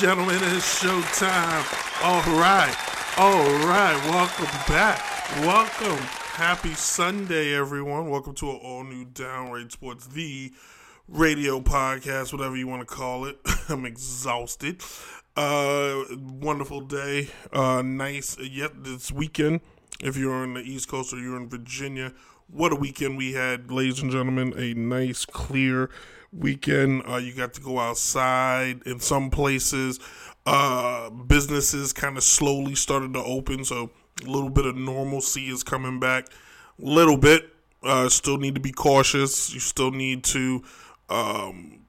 Gentlemen, it's showtime. All right. All right. Welcome back. Welcome. Happy Sunday, everyone. Welcome to an all new Downright Sports, the radio podcast, whatever you want to call it. I'm exhausted. Uh, wonderful day. Uh, nice. Yet this weekend, if you're on the East Coast or you're in Virginia, what a weekend we had, ladies and gentlemen. A nice, clear weekend. Uh, you got to go outside. In some places, uh, businesses kind of slowly started to open, so a little bit of normalcy is coming back. A little bit. Uh, still need to be cautious. You still need to um,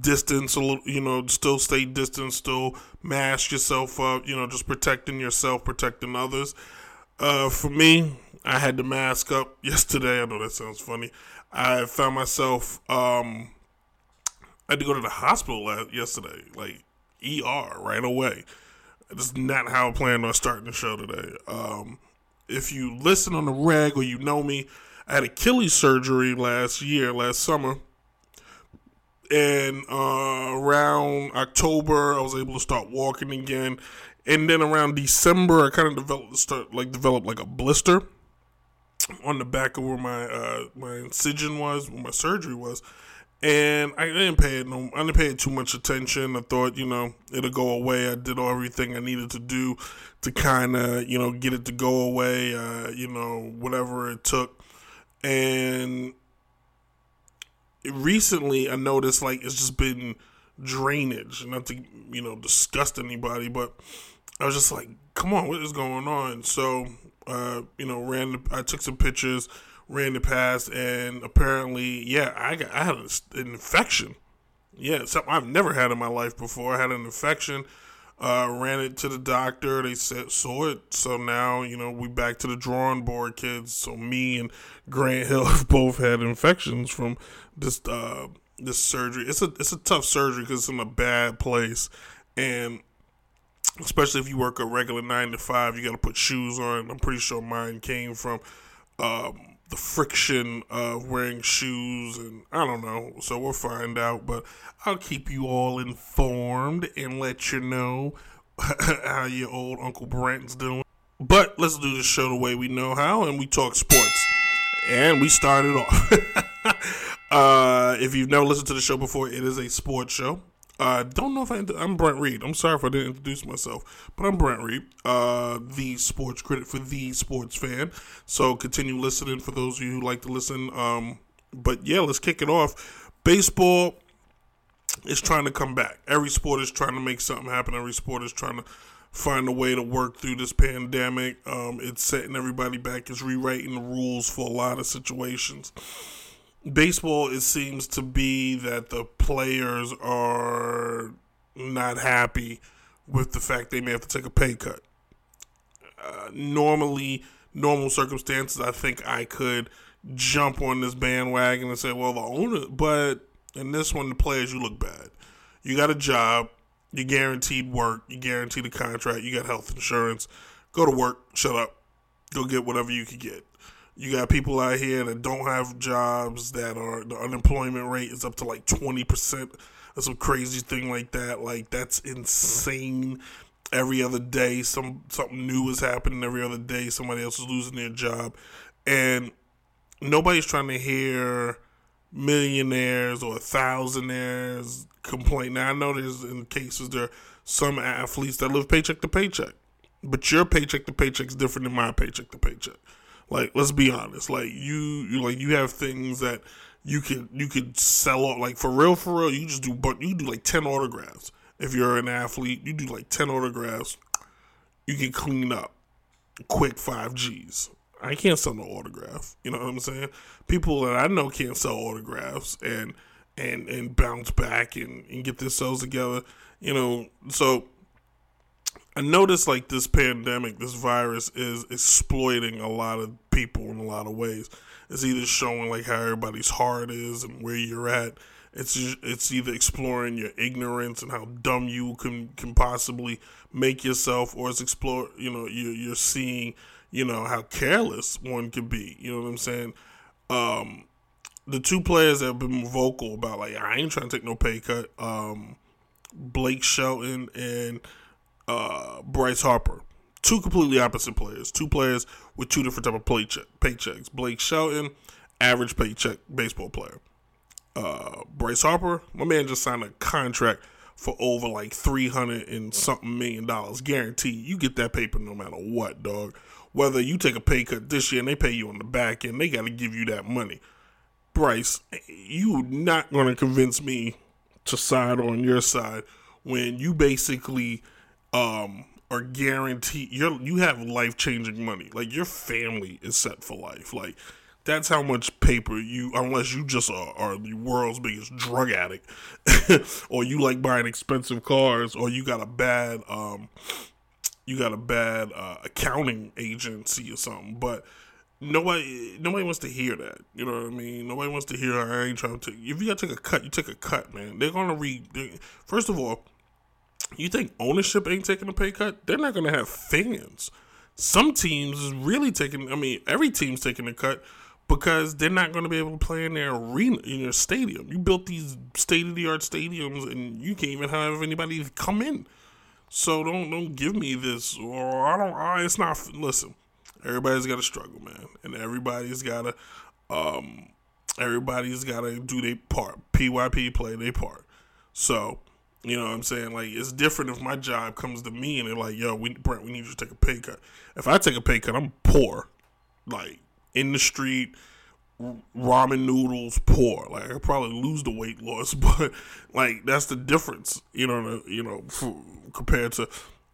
distance a little. You know, still stay distant. Still mask yourself up. You know, just protecting yourself, protecting others. Uh, for me, I had to mask up yesterday. I know that sounds funny. I found myself um, I had to go to the hospital yesterday, like ER right away. That's not how I planned on starting the show today. Um, if you listen on the reg or you know me, I had Achilles surgery last year, last summer. And uh, around October, I was able to start walking again. And then around December, I kind of developed start like developed like a blister on the back of where my uh, my incision was, where my surgery was, and I didn't pay it no, I didn't pay it too much attention. I thought, you know, it'll go away. I did everything I needed to do to kind of, you know, get it to go away. Uh, you know, whatever it took, and recently I noticed like it's just been drainage. Not to you know disgust anybody, but I was just like, come on, what is going on? So uh, you know, ran. The, I took some pictures, ran the past, and apparently, yeah, I got I had an infection. Yeah, something I've never had in my life before. I had an infection. Uh, ran it to the doctor. They said saw it. So now you know we back to the drawing board, kids. So me and Grant Hill have both had infections from this uh, this surgery. It's a it's a tough surgery because it's in a bad place, and especially if you work a regular nine to five, you got to put shoes on. I'm pretty sure mine came from um, the friction of wearing shoes, and I don't know. So we'll find out, but I'll keep you all informed and let you know how your old Uncle Brent's doing. But let's do the show the way we know how, and we talk sports. And we started off. uh, if you've never listened to the show before, it is a sports show. Uh, don't know if I. I'm Brent Reed. I'm sorry if I didn't introduce myself, but I'm Brent Reed, uh, the sports critic for the sports fan. So continue listening for those of you who like to listen. Um, but yeah, let's kick it off. Baseball is trying to come back. Every sport is trying to make something happen. Every sport is trying to find a way to work through this pandemic. Um, it's setting everybody back. It's rewriting the rules for a lot of situations baseball it seems to be that the players are not happy with the fact they may have to take a pay cut. Uh, normally, normal circumstances, I think I could jump on this bandwagon and say, well, the owner, but in this one, the players, you look bad. You got a job, you guaranteed work, you guaranteed a contract, you got health insurance. Go to work, shut up, go get whatever you can get. You got people out here that don't have jobs that are the unemployment rate is up to like twenty percent or some crazy thing like that. Like that's insane. Every other day, some something new is happening. Every other day, somebody else is losing their job, and nobody's trying to hear millionaires or thousandaires complain. Now I know there's in cases there are some athletes that live paycheck to paycheck, but your paycheck to paycheck is different than my paycheck to paycheck. Like, let's be honest. Like you, you like you have things that you could you could sell out. Like for real, for real, you just do. But you do like ten autographs. If you're an athlete, you do like ten autographs. You can clean up quick five G's. I can't sell no autograph. You know what I'm saying? People that I know can't sell autographs and and and bounce back and, and get themselves together. You know, so I noticed like this pandemic, this virus is exploiting a lot of people in a lot of ways. It's either showing like how everybody's heart is and where you're at. It's it's either exploring your ignorance and how dumb you can can possibly make yourself, or it's explore you know you're you're seeing you know how careless one could be. You know what I'm saying? Um, the two players that have been vocal about like I ain't trying to take no pay cut. Um, Blake Shelton and uh, Bryce Harper. Two completely opposite players. Two players with two different type of paycheck, paychecks. Blake Shelton, average paycheck baseball player. Uh, Bryce Harper, my man just signed a contract for over like three hundred and something million dollars, guaranteed. You get that paper no matter what, dog. Whether you take a pay cut this year and they pay you on the back end, they got to give you that money. Bryce, you not going to convince me to side on your side when you basically um, are guaranteed you you have life changing money. Like your family is set for life. Like that's how much paper you unless you just are, are the world's biggest drug addict or you like buying expensive cars or you got a bad um you got a bad uh, accounting agency or something but nobody nobody wants to hear that you know what i mean nobody wants to hear i ain't trying to if you gotta take a cut you take a cut man they're gonna read first of all you think ownership ain't taking a pay cut they're not gonna have fans some teams is really taking i mean every team's taking a cut because they're not going to be able to play in their arena in your stadium. You built these state of the art stadiums, and you can't even have anybody come in. So don't don't give me this. Or I don't. I, it's not. Listen, everybody's got to struggle, man, and everybody's got to. Um, everybody's got to do their part. PYP play their part. So. You know what I'm saying? Like it's different if my job comes to me and they're like, "Yo, we Brent, we need you to take a pay cut." If I take a pay cut, I'm poor. Like in the street, ramen noodles, poor. Like I probably lose the weight loss, but like that's the difference, you know. You know, compared to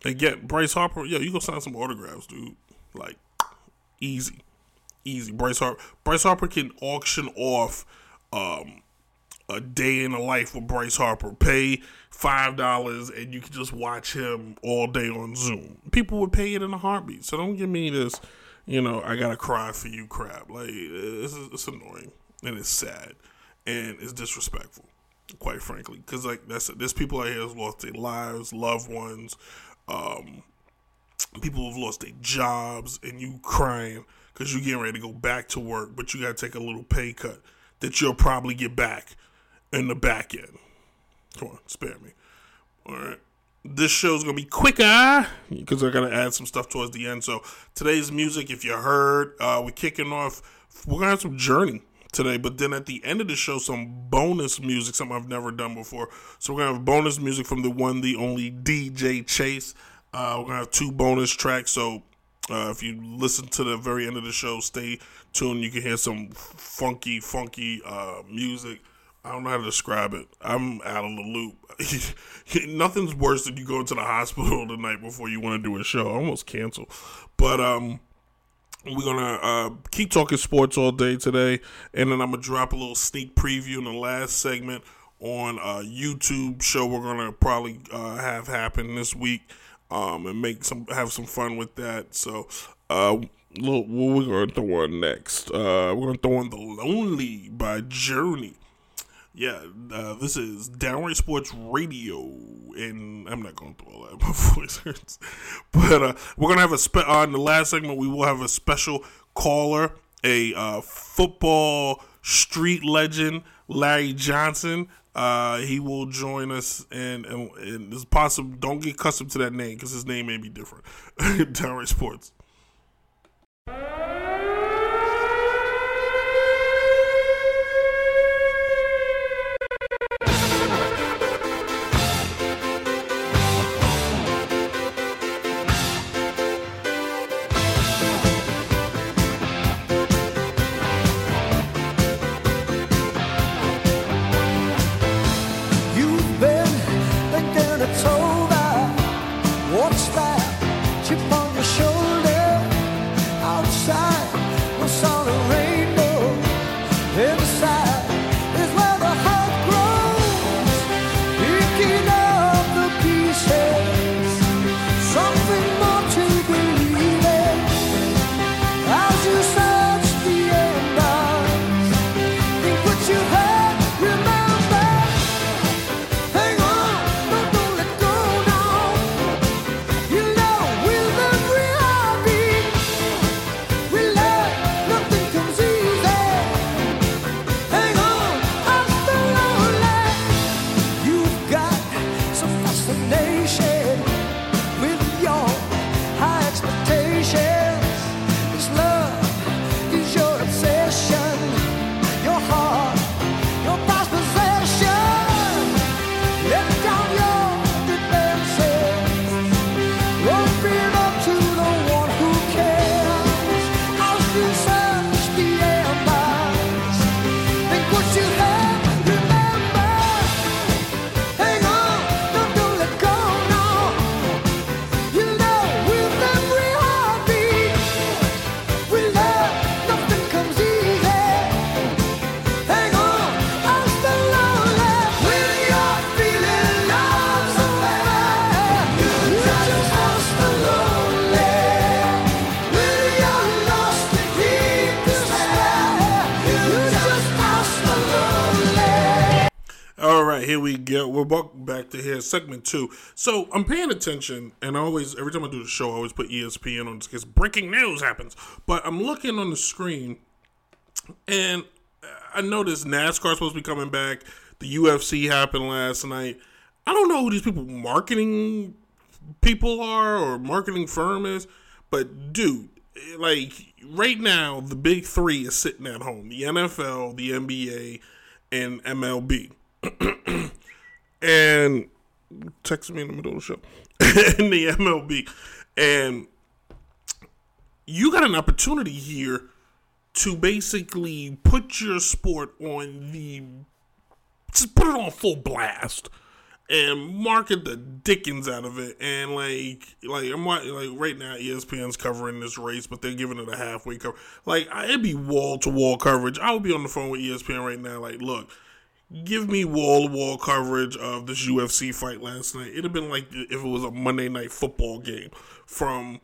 again Bryce Harper. Yeah, you go sign some autographs, dude. Like easy, easy. Bryce Harper. Bryce Harper can auction off. Um, a day in the life with Bryce Harper. Pay five dollars and you can just watch him all day on Zoom. People would pay it in a heartbeat. So don't give me this you know, I gotta cry for you crap. Like it's, it's annoying and it's sad and it's disrespectful, quite frankly. Because like that's there's people out here who've lost their lives, loved ones, um, people who've lost their jobs, and you crying because you're getting ready to go back to work, but you gotta take a little pay cut that you'll probably get back in the back end. Come on, spare me. All right this show's gonna be quicker because I gotta add some stuff towards the end. So today's music, if you heard, uh, we're kicking off. We're gonna have some Journey today, but then at the end of the show, some bonus music, something I've never done before. So we're gonna have bonus music from the one, the only DJ Chase. Uh, we're gonna have two bonus tracks. So uh, if you listen to the very end of the show, stay tuned. You can hear some funky, funky uh, music I don't know how to describe it. I'm out of the loop. Nothing's worse than you go to the hospital the night before you want to do a show. I almost cancel. But um we're gonna uh, keep talking sports all day today, and then I'm gonna drop a little sneak preview in the last segment on a YouTube show we're gonna probably uh, have happen this week, um, and make some have some fun with that. So, uh, what we're gonna throw on next? Uh, we're gonna throw on "The Lonely" by Journey yeah, uh, this is Downright Sports Radio, and I'm not going through all that. My voice hurts, but uh, we're gonna have a spe- on the last segment. We will have a special caller, a uh, football street legend, Larry Johnson. Uh, he will join us, and, and, and it's possible. Don't get accustomed to that name because his name may be different. Downright Sports. Segment two. So I'm paying attention, and I always, every time I do the show, I always put ESPN on because breaking news happens. But I'm looking on the screen, and I noticed NASCAR supposed to be coming back. The UFC happened last night. I don't know who these people marketing people are or marketing firm is, but dude, like right now, the big three is sitting at home: the NFL, the NBA, and MLB. and text me in the middle of the show, in the MLB, and you got an opportunity here to basically put your sport on the just put it on full blast and market the dickens out of it. And like, like I'm like right now, ESPN's covering this race, but they're giving it a halfway cover. Like it'd be wall to wall coverage. I would be on the phone with ESPN right now. Like, look, give me wall to wall coverage of this UFC fight last night. It'd have been like if it was a Monday night football game from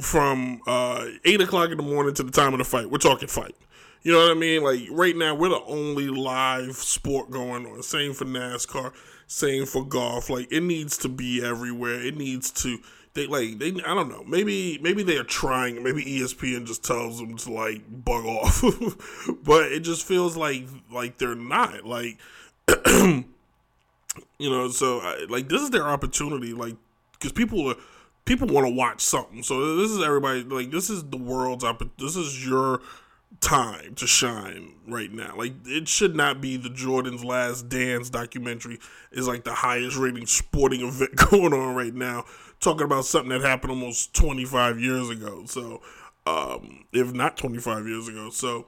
from uh, eight o'clock in the morning to the time of the fight. We're talking fight. You know what I mean? Like right now, we're the only live sport going on. Same for NASCAR. Same for golf. Like it needs to be everywhere. It needs to. They like they. I don't know. Maybe maybe they are trying. Maybe ESPN just tells them to like bug off. but it just feels like like they're not. Like you know. So like this is their opportunity. Like because people are people want to watch something. So this is everybody. Like this is the world's. up This is your time to shine right now. Like it should not be the Jordan's Last Dance documentary is like the highest rating sporting event going on right now. Talking about something that happened almost 25 years ago. So, um, if not 25 years ago. So,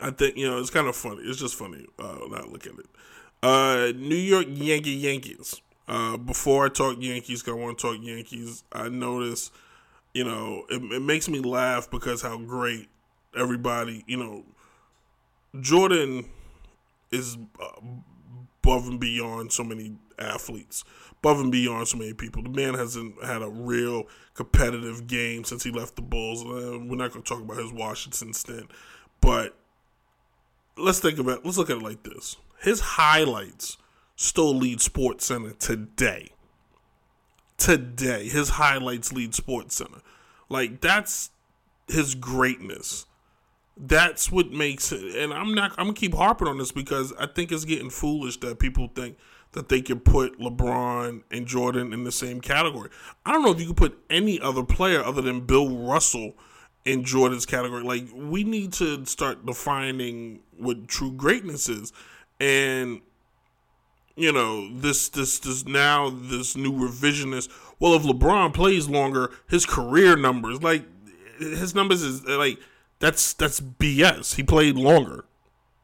I think you know it's kind of funny. It's just funny uh, not looking at it. Uh, New York Yankee Yankees. Uh, before I talk Yankees, cause I want to talk Yankees. I notice, you know, it, it makes me laugh because how great everybody, you know, Jordan is uh, above and beyond so many athletes, above and beyond so many people. The man hasn't had a real competitive game since he left the Bulls. Uh, we're not going to talk about his Washington stint, but let's think about. Let's look at it like this: his highlights still lead Sports Center today. Today, his highlights lead Sports Center. Like that's his greatness that's what makes it. And I'm not. I'm gonna keep harping on this because I think it's getting foolish that people think that they can put LeBron and Jordan in the same category. I don't know if you could put any other player other than Bill Russell in Jordan's category. Like we need to start defining what true greatness is, and you know this this this now this new revisionist. Well, if LeBron plays longer, his career numbers like his numbers is like that's that's BS. He played longer.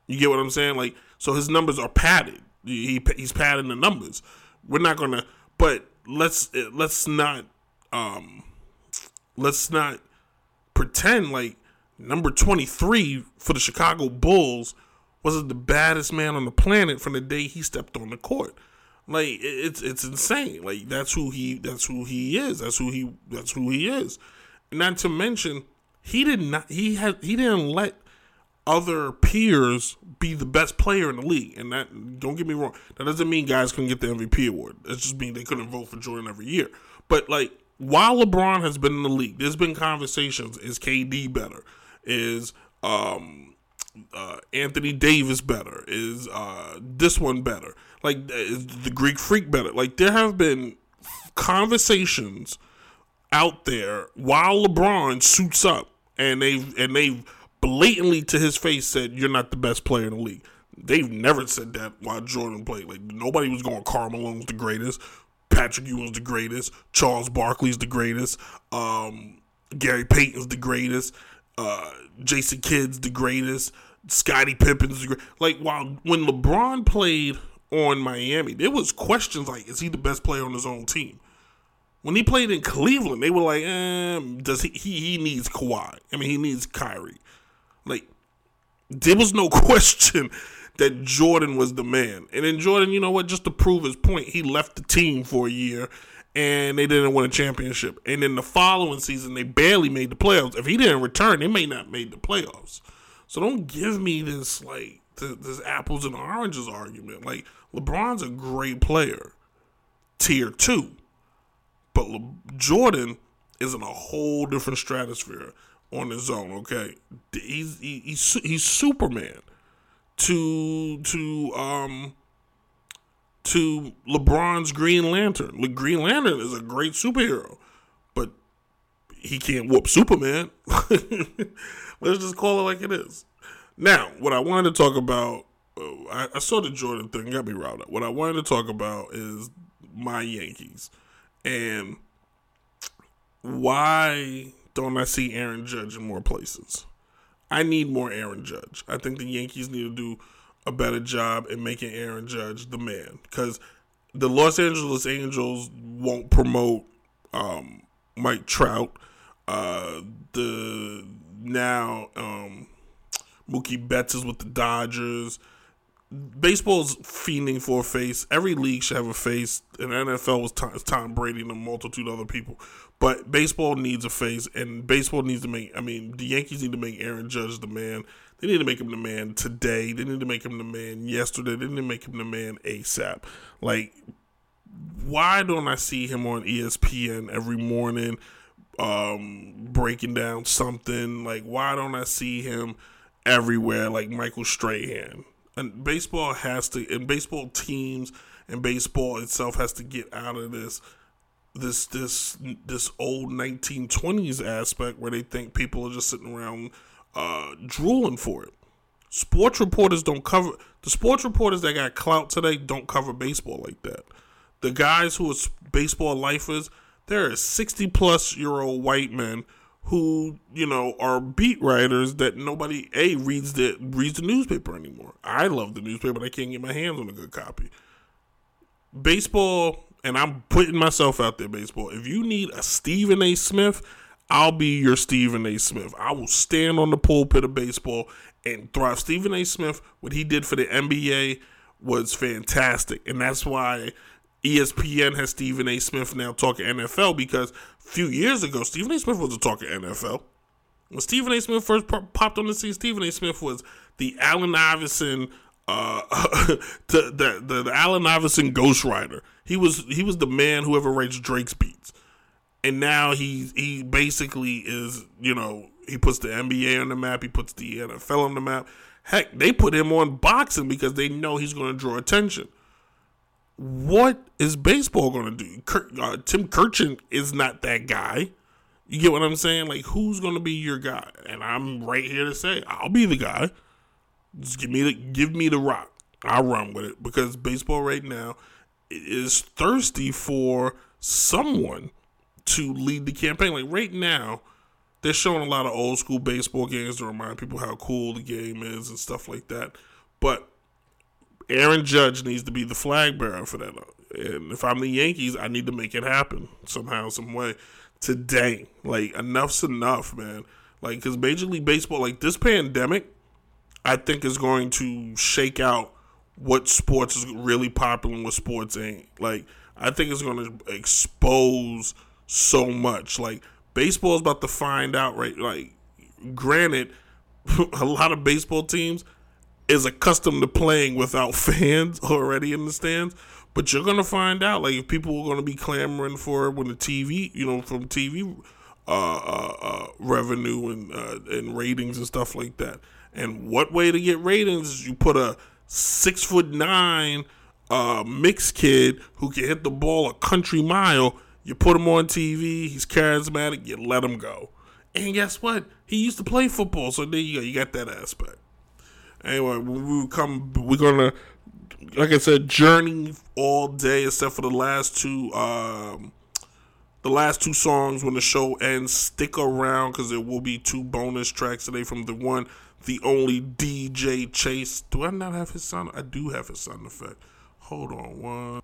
You get what I'm saying? Like, so his numbers are padded. He he's padding the numbers. We're not gonna, but let's let's not um let's not pretend like number 23 for the Chicago Bulls wasn't the baddest man on the planet from the day he stepped on the court. Like it's it's insane. Like that's who he that's who he is. That's who he that's who he is. Not to mention he did not he had he didn't let other peers be the best player in the league. And that don't get me wrong, that doesn't mean guys couldn't get the MVP award. It just means they couldn't vote for Jordan every year. But like while LeBron has been in the league, there's been conversations: is KD better? Is um, uh, Anthony Davis better? Is uh, this one better? Like is the Greek Freak better? Like there have been conversations out there while LeBron suits up and they and they blatantly to his face said you're not the best player in the league. They've never said that while Jordan played. Like nobody was going. Malone's the greatest. Patrick Ewing's the greatest. Charles Barkley's the greatest. Um, Gary Payton's the greatest. Uh, Jason Kidd's the greatest. Scottie Pippen's the greatest. Like while when LeBron played on Miami, there was questions like, is he the best player on his own team? When he played in Cleveland, they were like, eh, "Does he, he? He needs Kawhi. I mean, he needs Kyrie." Like, there was no question that Jordan was the man. And then Jordan, you know what? Just to prove his point, he left the team for a year, and they didn't win a championship. And then the following season, they barely made the playoffs. If he didn't return, they may not made the playoffs. So don't give me this like this apples and oranges argument. Like LeBron's a great player, tier two, but Le- Jordan is in a whole different stratosphere on his own. Okay, he's he, he's he's Superman to to um to LeBron's Green Lantern. The Green Lantern is a great superhero, but he can't whoop Superman. Let's just call it like it is. Now, what I wanted to talk about, uh, I, I, saw the Jordan thing, got me riled up. What I wanted to talk about is my Yankees and why don't I see Aaron Judge in more places? I need more Aaron Judge. I think the Yankees need to do a better job in making Aaron Judge the man because the Los Angeles Angels won't promote um, Mike Trout. Uh, the now um, Mookie Betts is with the Dodgers. Baseball's fiending for a face. Every league should have a face. And NFL was Tom, Tom Brady and a multitude of other people. But baseball needs a face, and baseball needs to make. I mean, the Yankees need to make Aaron Judge the man. They need to make him the man today. They need to make him the man yesterday. They need to make him the man ASAP. Like, why don't I see him on ESPN every morning, um, breaking down something? Like, why don't I see him everywhere, like Michael Strahan? And baseball has to, and baseball teams and baseball itself has to get out of this this this this old 1920s aspect where they think people are just sitting around uh, drooling for it. Sports reporters don't cover the sports reporters that got clout today don't cover baseball like that. The guys who are baseball lifers, there are 60 plus year old white men who, you know, are beat writers that nobody A reads the reads the newspaper anymore. I love the newspaper, but I can't get my hands on a good copy. Baseball and I'm putting myself out there, baseball. If you need a Stephen A. Smith, I'll be your Stephen A. Smith. I will stand on the pulpit of baseball and thrive. Stephen A. Smith, what he did for the NBA was fantastic. And that's why ESPN has Stephen A. Smith now talking NFL because few years ago, Stephen A. Smith wasn't talking NFL. When Stephen A. Smith first popped on the scene, Stephen A. Smith was the Allen Iverson uh, the, the, the the Allen Iverson ghostwriter. He was he was the man who ever writes Drake's beats, and now he he basically is you know he puts the NBA on the map. He puts the NFL on the map. Heck, they put him on boxing because they know he's going to draw attention. What is baseball going to do? Kurt, uh, Tim Kurkjian is not that guy. You get what I'm saying? Like, who's going to be your guy? And I'm right here to say, I'll be the guy. Just give me the give me the rock. I'll run with it because baseball right now is thirsty for someone to lead the campaign. Like right now, they're showing a lot of old school baseball games to remind people how cool the game is and stuff like that. But Aaron Judge needs to be the flag bearer for that. And if I'm the Yankees, I need to make it happen somehow, some way today. Like enough's enough, man. Like because Major League Baseball, like this pandemic, I think is going to shake out what sports is really popular and what sports ain't. Like, I think it's going to expose so much. Like, baseball is about to find out, right? Like, granted, a lot of baseball teams is accustomed to playing without fans already in the stands. But you're gonna find out, like, if people are gonna be clamoring for it when the TV, you know, from TV uh, uh, uh, revenue and uh, and ratings and stuff like that. And what way to get ratings is you put a six foot nine uh, mixed kid who can hit the ball a country mile. You put him on TV. He's charismatic. You let him go. And guess what? He used to play football, so there you go. You got that aspect. Anyway, we come, we're gonna, like I said, journey all day except for the last two, um, the last two songs. When the show ends, stick around because there will be two bonus tracks today from the one the only DJ Chase. Do I not have his son? I do have his son effect. Hold on one.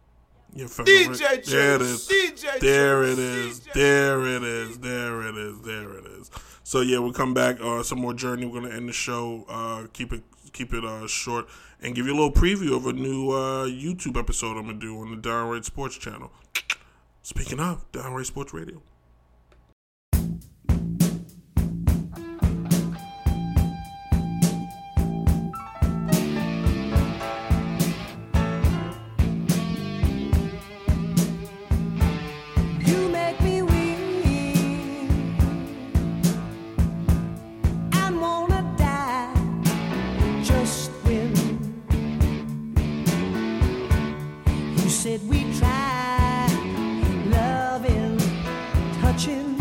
Your favorite. DJ Chase. There it is. DJ there it is. DJ there it is. There it is. There it is. So yeah, we'll come back. Uh, some more journey. We're gonna end the show. Uh, keep it keep it uh, short and give you a little preview of a new uh, YouTube episode I'm gonna do on the Downright Sports channel. Speaking of Downright Sports Radio. said we tried loving, touching.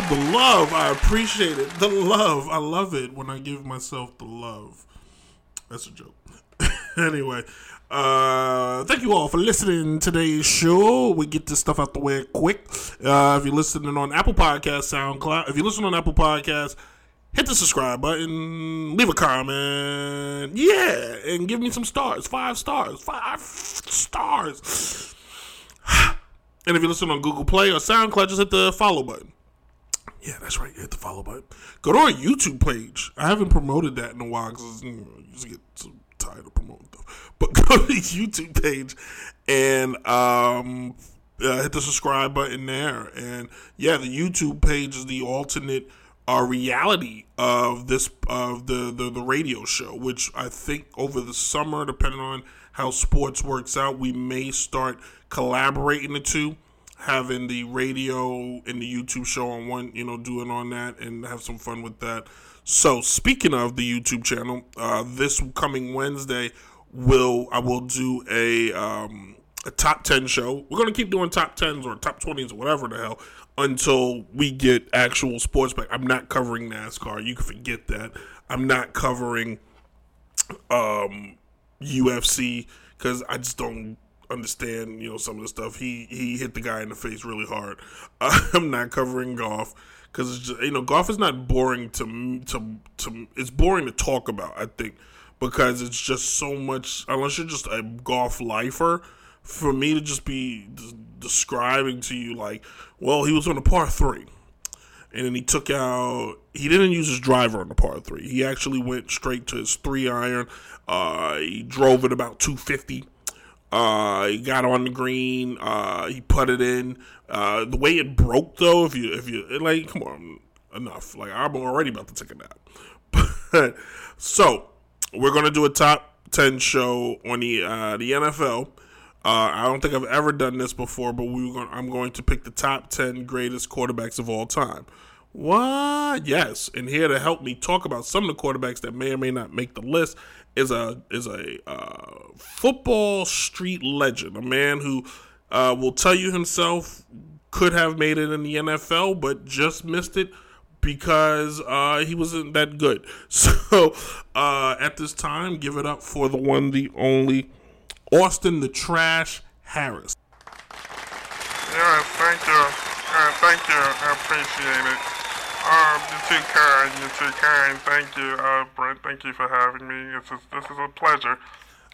The love. I appreciate it. The love. I love it when I give myself the love. That's a joke. anyway, uh, thank you all for listening to today's show. We get this stuff out the way quick. Uh, if you're listening on Apple Podcast, SoundCloud, if you listen on Apple Podcast, hit the subscribe button, leave a comment, yeah, and give me some stars. Five stars. Five stars. And if you listen on Google Play or SoundCloud, just hit the follow button. Yeah, that's right. You Hit the follow button. Go to our YouTube page. I haven't promoted that in a while because you know, I just get so tired of promoting stuff. But go to the YouTube page and um, uh, hit the subscribe button there. And yeah, the YouTube page is the alternate uh, reality of this of the, the the radio show, which I think over the summer, depending on how sports works out, we may start collaborating the two, having the radio and the YouTube show on one, you know, doing on that and have some fun with that. So speaking of the YouTube channel, uh, this coming Wednesday will I will do a um, a top ten show. We're gonna keep doing top tens or top twenties or whatever the hell until we get actual sports back. I'm not covering NASCAR. You can forget that. I'm not covering um, UFC because I just don't understand, you know, some of the stuff. He he hit the guy in the face really hard. I'm not covering golf because you know golf is not boring to to to. It's boring to talk about. I think because it's just so much. Unless you're just a golf lifer, for me to just be describing to you like, well, he was on a par three. And then he took out. He didn't use his driver on the par three. He actually went straight to his three iron. Uh, he drove it about 250 uh, he got on the green. Uh, he put it in. Uh, the way it broke, though, if you if you like, come on, enough. Like I'm already about to take a nap. But so we're gonna do a top ten show on the uh, the NFL. Uh, I don't think I've ever done this before, but we going I'm going to pick the top ten greatest quarterbacks of all time. What? Yes, and here to help me talk about some of the quarterbacks that may or may not make the list is a is a uh, football street legend, a man who uh, will tell you himself could have made it in the NFL, but just missed it because uh, he wasn't that good. So uh, at this time, give it up for the one, the only Austin the Trash Harris. Yeah, thank you. Thank you. I appreciate it. Um, you're too kind. You're too kind. Thank you, uh, Brent. Thank you for having me. It's a, this is a pleasure.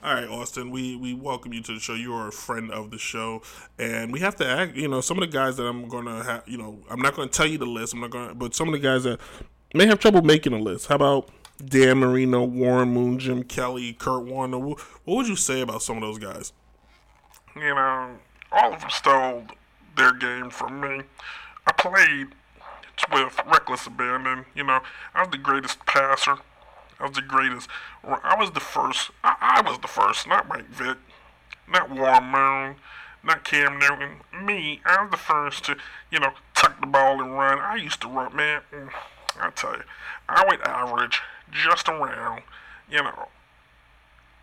All right, Austin, we, we welcome you to the show. You are a friend of the show, and we have to act. You know, some of the guys that I'm gonna have. You know, I'm not gonna tell you the list. I'm not gonna, but some of the guys that may have trouble making a list. How about Dan Marino, Warren Moon, Jim Kelly, Kurt Warner? What would you say about some of those guys? You know, all of them stole their game from me. I played with reckless abandon. You know, I was the greatest passer. I was the greatest. I was the first. I, I was the first, not Mike Vick, not Warren Moon, not Cam Newton. Me, I was the first to, you know, tuck the ball and run. I used to run, man. Mm, I tell you, I would average just around, you know,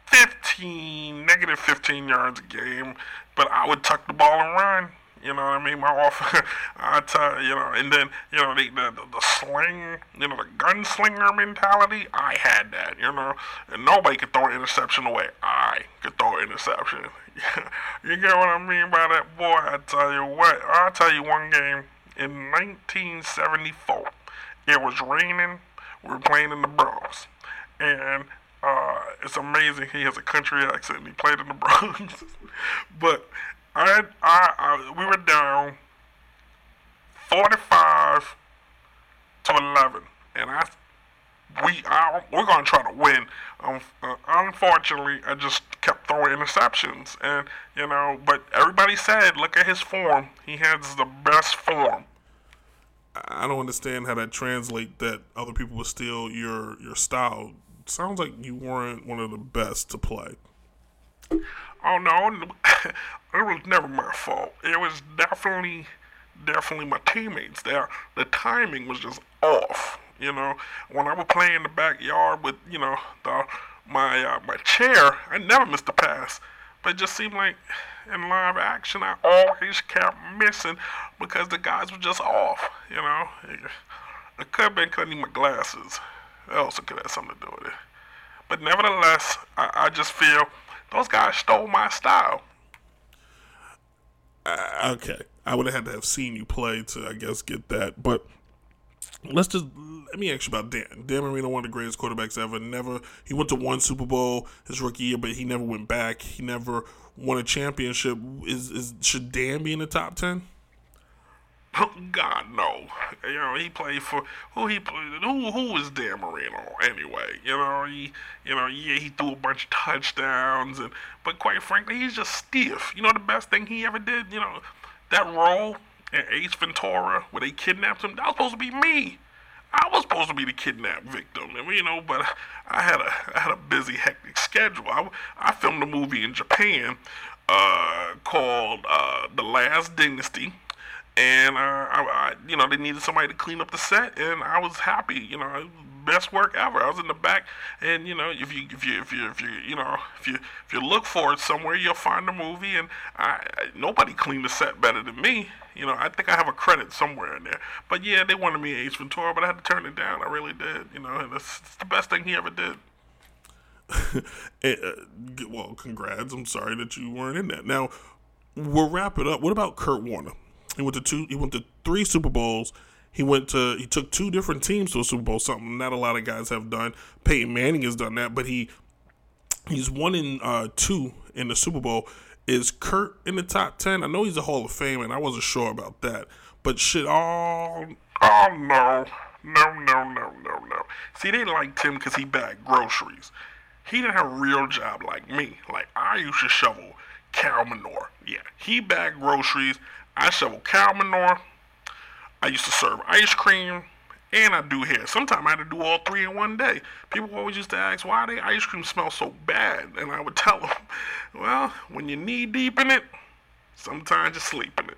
15, negative 15 yards a game, but I would tuck the ball and run. You know what I mean? My off, I tell you know, and then you know the, the the sling, you know the gunslinger mentality. I had that, you know, and nobody could throw an interception away. I could throw an interception. you get what I mean by that, boy? I tell you what. I'll tell you one game in 1974. It was raining. We were playing in the Bronx, and uh, it's amazing. He has a country accent. He played in the Bronx, but I, I, I, we were down 45 to 11, and I, we, I, we're gonna try to win. Um, uh, unfortunately, I just kept throwing interceptions, and you know, but everybody said, look at his form. He has the best form. I don't understand how that translates that other people would steal your your style. sounds like you weren't one of the best to play. Oh no, it was never my fault. It was definitely, definitely my teammates there. The timing was just off. You know, when I would play in the backyard with, you know, the my uh, my chair, I never missed a pass. But it just seemed like in live action, I always kept missing because the guys were just off. You know, it, could have been cutting my glasses. It also could have something to do with it. But nevertheless, I, I just feel those guys stole my style. Uh, okay, I would have had to have seen you play to, I guess, get that. But let's just let me ask you about Dan. Dan Marino, one of the greatest quarterbacks ever. Never he went to one Super Bowl his rookie year, but he never went back. He never won a championship. Is is should Dan be in the top ten? God no. You know he played for who he played. Who who was Dan Marino anyway? You know he you know yeah he threw a bunch of touchdowns and but quite frankly he's just stiff. You know the best thing he ever did. You know that role in Ace Ventura where they kidnapped him. That was supposed to be me. I was supposed to be the kidnapped victim, and you know, but I had a I had a busy, hectic schedule. I, I filmed a movie in Japan uh, called uh, The Last Dynasty, and uh, I, I, you know, they needed somebody to clean up the set, and I was happy. You know, best work ever. I was in the back, and you know, if you if you if you if you you know if you if you look for it somewhere, you'll find the movie. And I, I nobody cleaned the set better than me. You know, I think I have a credit somewhere in there. But yeah, they wanted me Ace Ventura, but I had to turn it down. I really did. You know, and it's, it's the best thing he ever did. Uh, well, congrats. I'm sorry that you weren't in that. Now, we'll wrap it up. What about Kurt Warner? He went to two. He went to three Super Bowls. He went to. He took two different teams to a Super Bowl. Something not a lot of guys have done. Peyton Manning has done that, but he he's one in uh, two in the Super Bowl. Is Kurt in the top ten? I know he's a Hall of Fame, and I wasn't sure about that. But shit, all oh no, no, no, no, no, no. See, they liked him because he bagged groceries. He didn't have a real job like me. Like I used to shovel cow manure. Yeah, he bagged groceries. I shovel cow manure. I used to serve ice cream and I do hair. Sometimes I had to do all three in one day. People always used to ask why the ice cream smells so bad, and I would tell them, well, when you're knee deep in it, sometimes you sleep in it.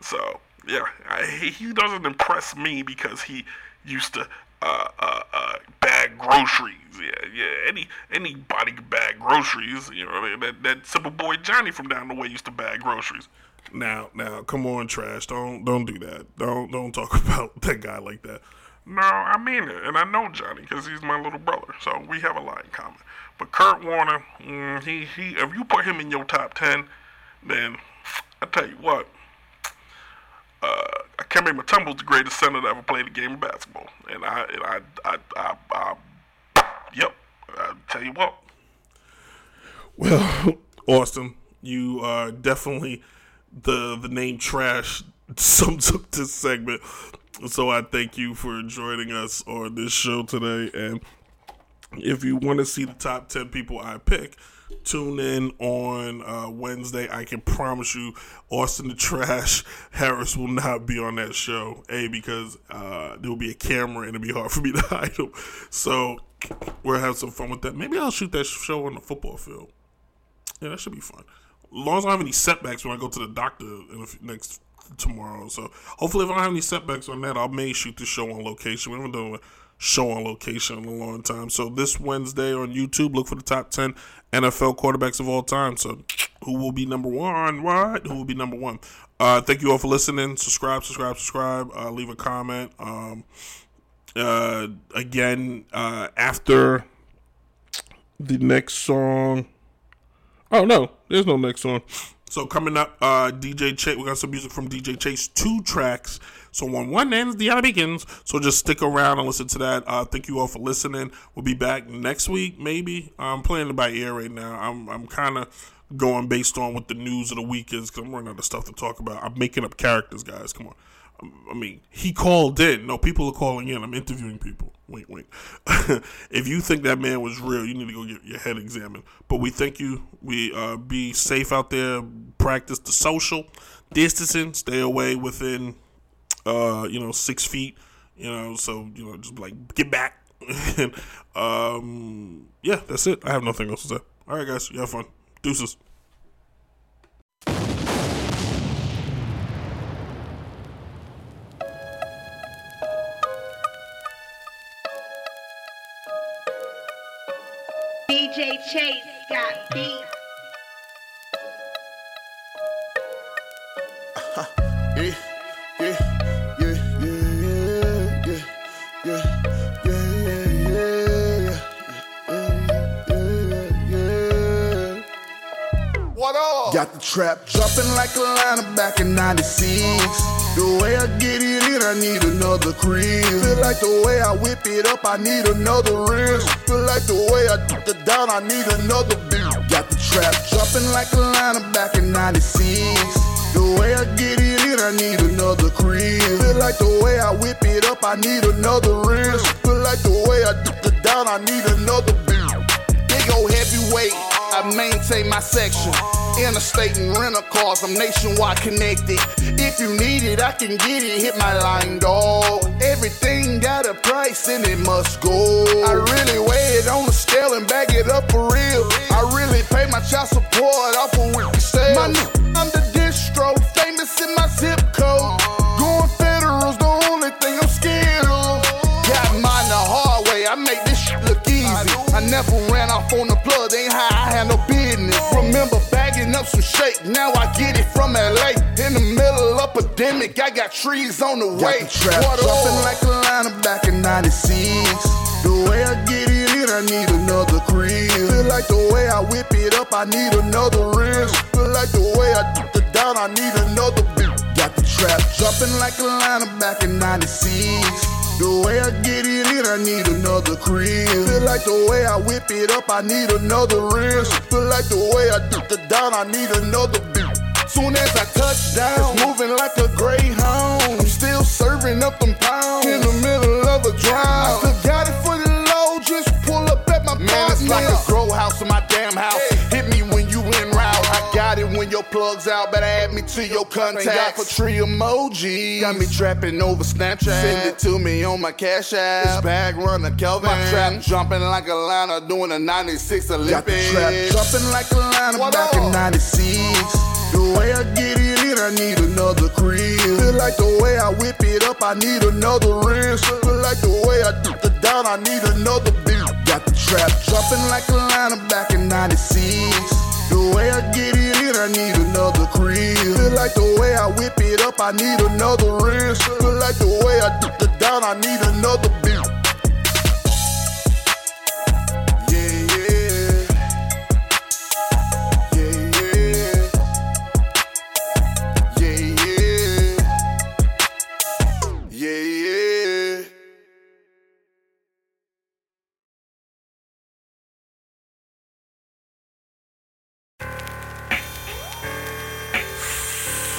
So yeah, I, he doesn't impress me because he used to uh, uh, uh, bag groceries. Yeah, yeah. Any anybody can bag groceries. You know I mean? that that simple boy Johnny from down the way used to bag groceries. Now, now, come on, trash. Don't don't do that. Don't don't talk about that guy like that. No, I mean it, and I know Johnny because he's my little brother, so we have a lot in common. But Kurt Warner, mm, he he, if you put him in your top ten, then I tell you what, uh, Kemba Mutombo's the greatest center that ever played a game of basketball, and I and I, I, I, I yep, I tell you what. Well, Austin, you are definitely the the name trash sums up this segment. So I thank you for joining us on this show today. And if you want to see the top ten people I pick, tune in on uh, Wednesday. I can promise you, Austin the Trash Harris will not be on that show. A because uh, there will be a camera and it'll be hard for me to hide him. So we'll have some fun with that. Maybe I'll shoot that show on the football field. Yeah, that should be fun As long as I don't have any setbacks when I go to the doctor in the next tomorrow. So hopefully, if I don't have any setbacks on that, I may shoot the show on location. We haven't done a show on location in a long time. So this Wednesday on YouTube, look for the top ten NFL quarterbacks of all time. So who will be number one? What? Who will be number one? Uh, thank you all for listening. Subscribe, subscribe, subscribe. Uh, leave a comment. Um, uh, again, uh, after the next song. Oh no, there's no next one. So coming up, uh, DJ Chase. We got some music from DJ Chase. Two tracks. So when one ends, the other begins. So just stick around and listen to that. Uh, thank you all for listening. We'll be back next week, maybe. I'm playing it by ear right now. I'm I'm kind of going based on what the news of the week is because I'm running out of stuff to talk about. I'm making up characters, guys. Come on. I mean, he called in. No, people are calling in. I'm interviewing people. Wait, wait. if you think that man was real, you need to go get your head examined. But we thank you. We uh, be safe out there. Practice the social distancing. Stay away within, uh, you know, six feet, you know, so, you know, just like, get back. and, um, yeah, that's it. I have nothing else to say. All right, guys, you have fun. Deuces. DJ Chase got beat. Yeah. Got the trap jumping like a liner back in 96. The way I get it in, I need another crib. Feel like the way I whip it up, I need another wrist. Feel like the way I dip it down, I need another beat. Got the trap jumping like a liner back in 96. The way I get it in, I need another crib. Feel like the way I whip it up, I need another wrist. Feel like the way I dip it down, I need another beat. Big old heavyweight, I maintain my section. Interstate and rental cars, I'm nationwide connected. If you need it, I can get it. Hit my line, dog. Everything got a price and it must go. I really weigh it on the scale and bag it up for real. I really pay my child support off of weekly sales. My nigga, I'm the distro, famous in my zip code. Going federal's the only thing I'm scared of. Got mine the hard way, I make never ran off on the plug, ain't how I had no business. Remember bagging up some shake, now I get it from LA. In the middle of epidemic, I got trees on the way. Got the trap jumping like a back in 96. The way I get it in, I need another crib. Feel like the way I whip it up, I need another wrist. Feel like the way I dip it down, I need another beat. Got the trap jumping like a liner back in 96. The way I get it I need another crib. Feel like the way I whip it up, I need another wrist. Feel like the way I dip it down, I need another beat. Soon as I touch down, it's moving like a greyhound. I'm still serving up them pounds in the middle of a drive. I still got it for the low, just pull up at my Man, it's like a grow house in my damn house. Your plug's out. Better add me to your contacts. for tree emoji. Got me trapping over Snapchat. Send it to me on my cash app. It's bag runner Kelvin. My trap jumping like a liner doing a 96 Olympics. Got the trap jumping like a liner what back up? in 96. The way I get it in, I need another crib. Feel like the way I whip it up, I need another wrist. Feel like the way I dip it down, I need another beat. Got the trap jumping like a liner back in 96. The way I get it in, I need another crib. Feel like the way I whip it up, I need another wrist. Feel like the way I dip it down, I need another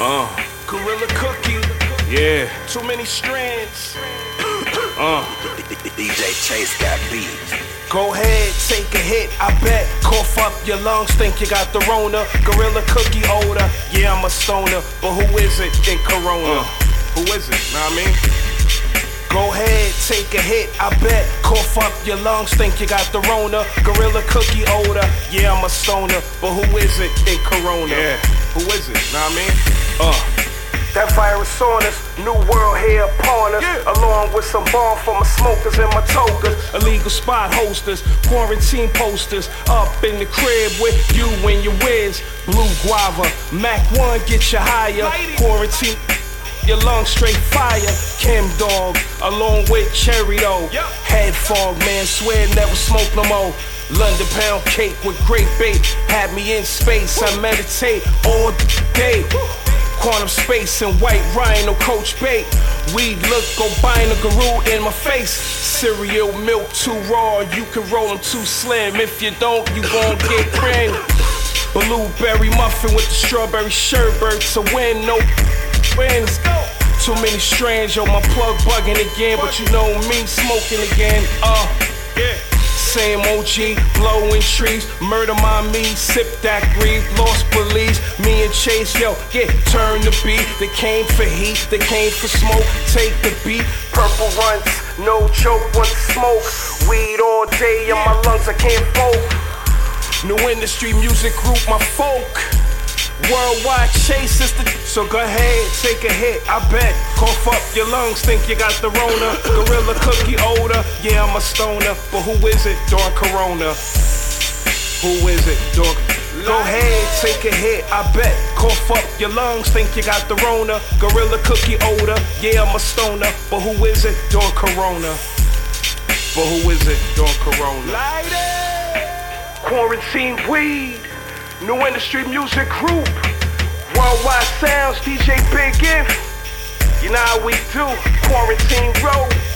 Uh, Gorilla Cookie, yeah. too many strands. Uh, DJ Chase got beat. Go ahead, take a hit, I bet. Cough up your lungs, think you got the Rona. Gorilla Cookie odor, yeah, I'm a stoner. But who is it in Corona? uh, who is it? Know what I mean? Go ahead, take a hit, I bet. Cough up your lungs, think you got the Rona. Gorilla Cookie odor, yeah, I'm a stoner. But who is it in Corona? Yeah. Who is it? Know what I mean? Uh, That virus on us, new world here upon us. Along with some bomb for my smokers and my tokers. Illegal spot hosters, quarantine posters. Up in the crib with you and your whiz. Blue guava, Mac 1 get you higher. Quarantine. Your lungs straight fire, Kim Dog, along with Cherry though. Head fog, man, swear never smoke no more. London pound cake with great bait, had me in space. I meditate all day. Quantum space and white rhino coach bait. Weed look, go buying a guru in my face. Cereal milk too raw, you can roll them too slim. If you don't, you gon' get cream. Blueberry muffin with the strawberry sherbet to win. No wins. Too many strands, yo, my plug bugging again, but you know me smoking again. Uh, yeah. Same OG, blowing trees, murder my me, sip that greed, lost police, me and Chase, yo, yeah, turn the beat. They came for heat, they came for smoke, take the beat. Purple runs, no joke, want smoke. Weed all day in my lungs, I can't fold. New industry music group, my folk. Worldwide chase is the. So go ahead, take a hit, I bet. Cough up your lungs, think you got the Rona. Gorilla cookie odor, yeah, I'm a stoner. But who is it during Corona? Who is it during Go ahead, take a hit, I bet. Cough up your lungs, think you got the Rona. Gorilla cookie odor, yeah, I'm a stoner. But who is it? Doing Corona. But who is it? Doing Corona. Light it! Quarantine weed. New industry music group. Worldwide sounds, DJ Big If. You know how we do. Quarantine road.